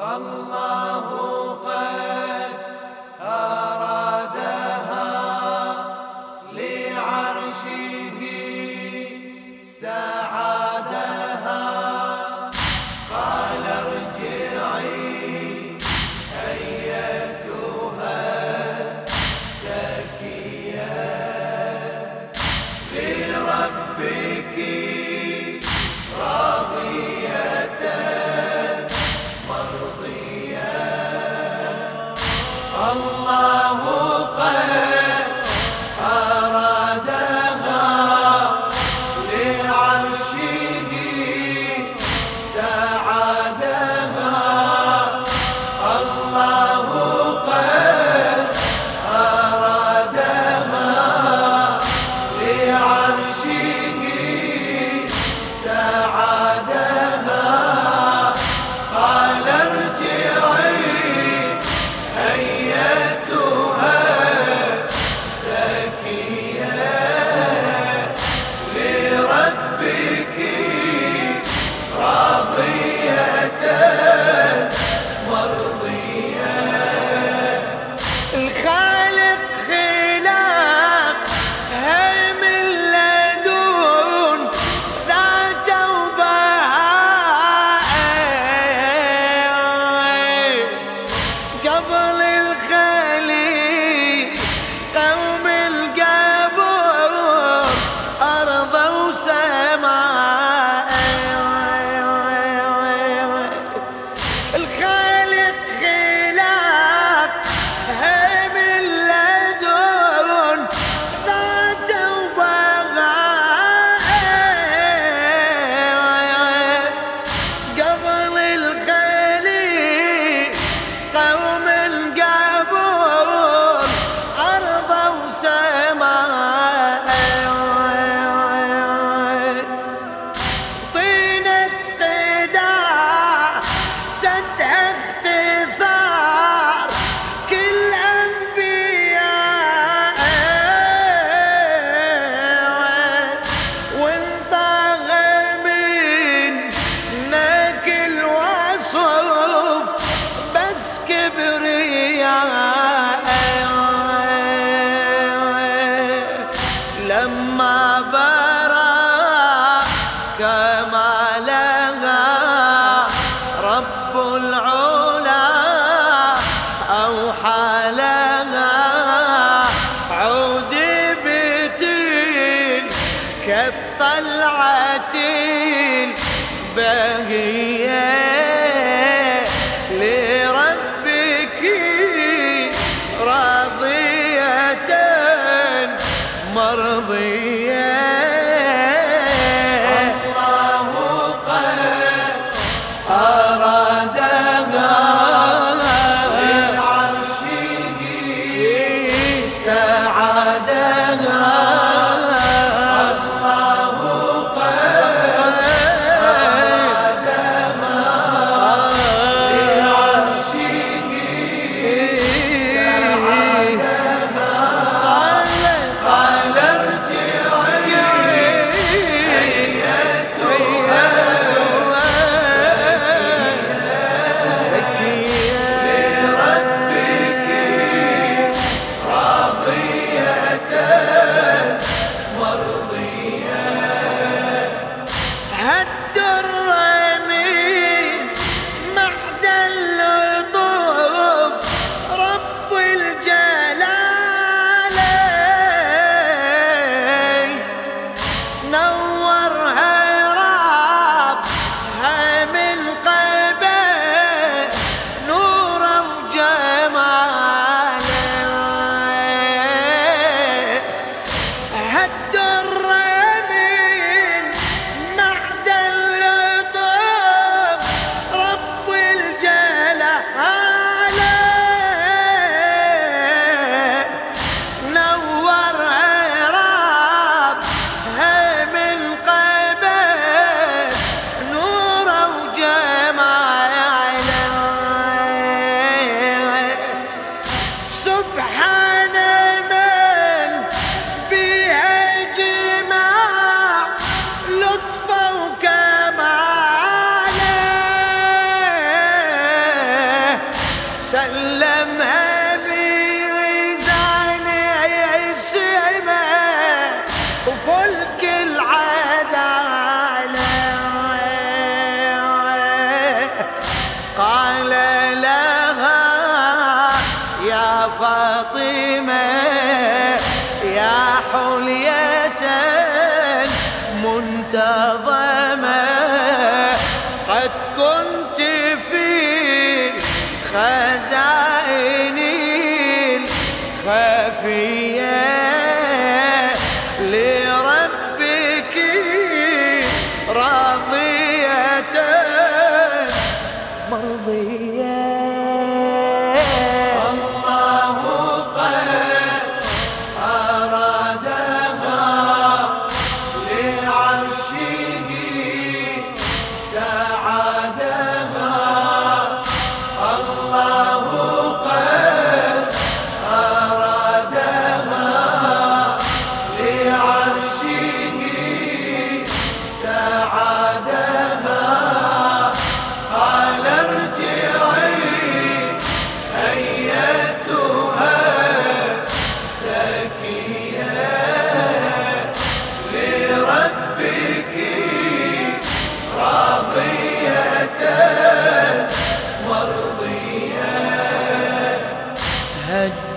Allah. لما بان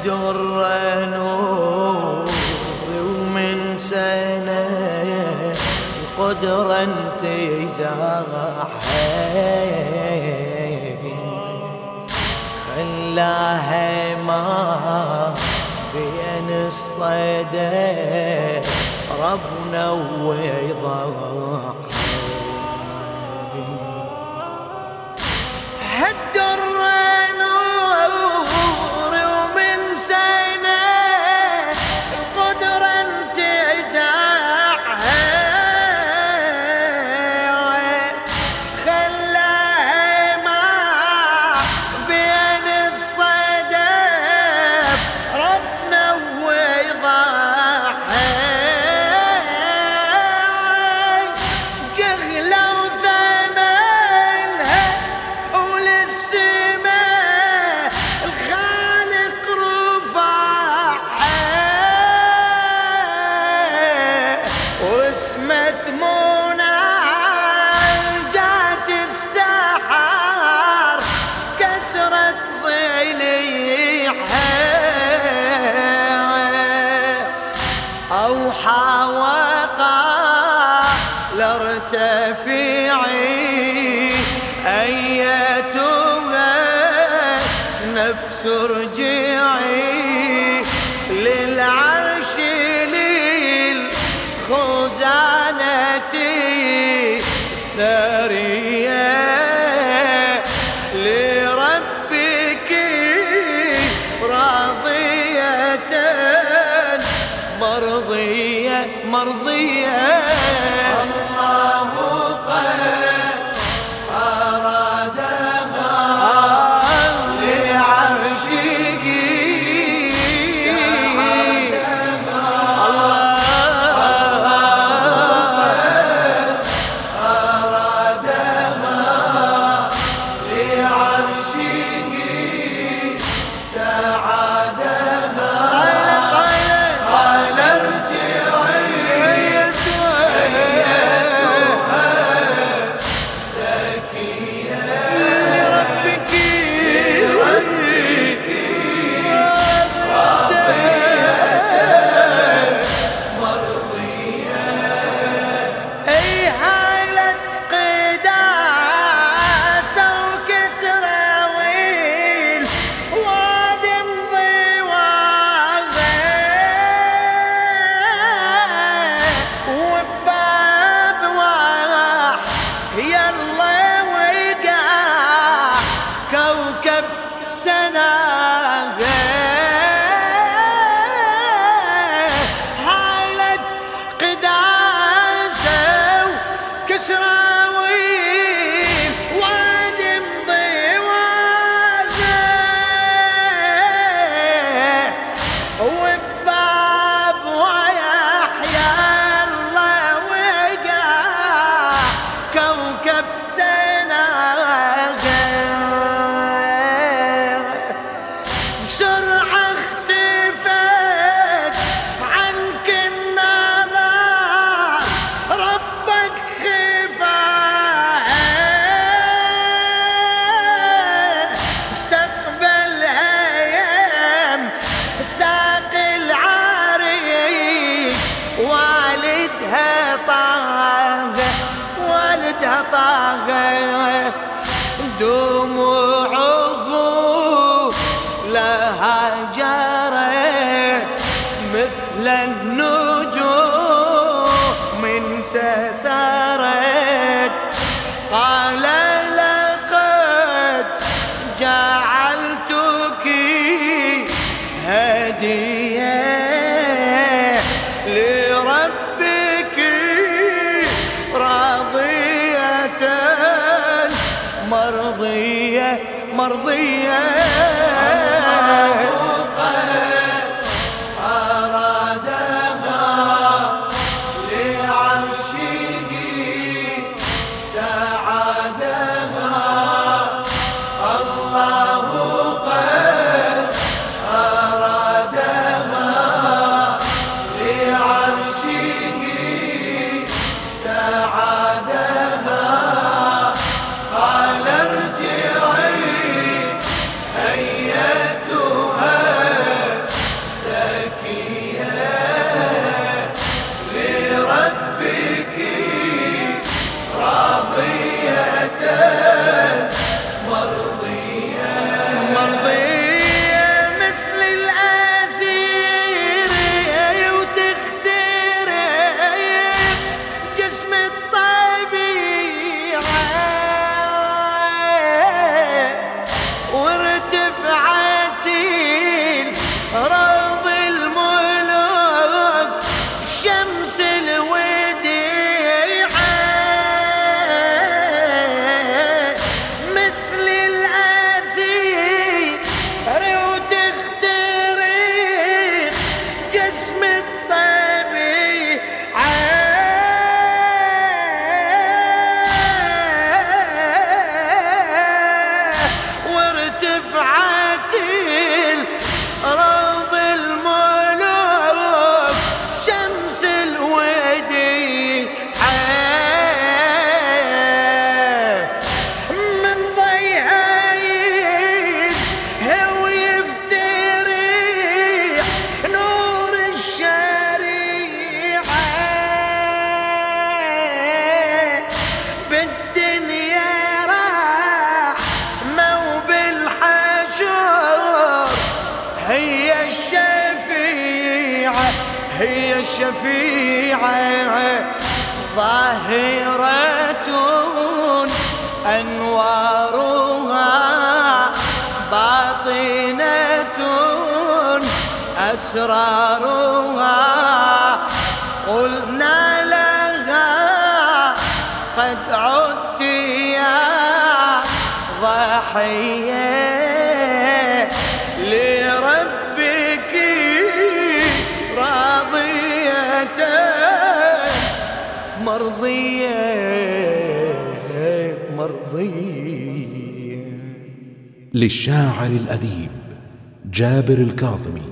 الدر نوري ومن سنة القدرة أنت زرحين خلاها ما بين الصدى ربنا ويضحين الضحى وقع ارتفعي أيتها نفس وحدها طاغت دموعه لها جرت مثل النجوم انتثرت. قال لقد جعلتك هديه لربي. مرضية. مرضية هي الشفيعة. ظاهرة أنوارها باطنة أسرارها قلنا لها قد عدت يا ضحية للشاعر الأديب جابر الكاظمي.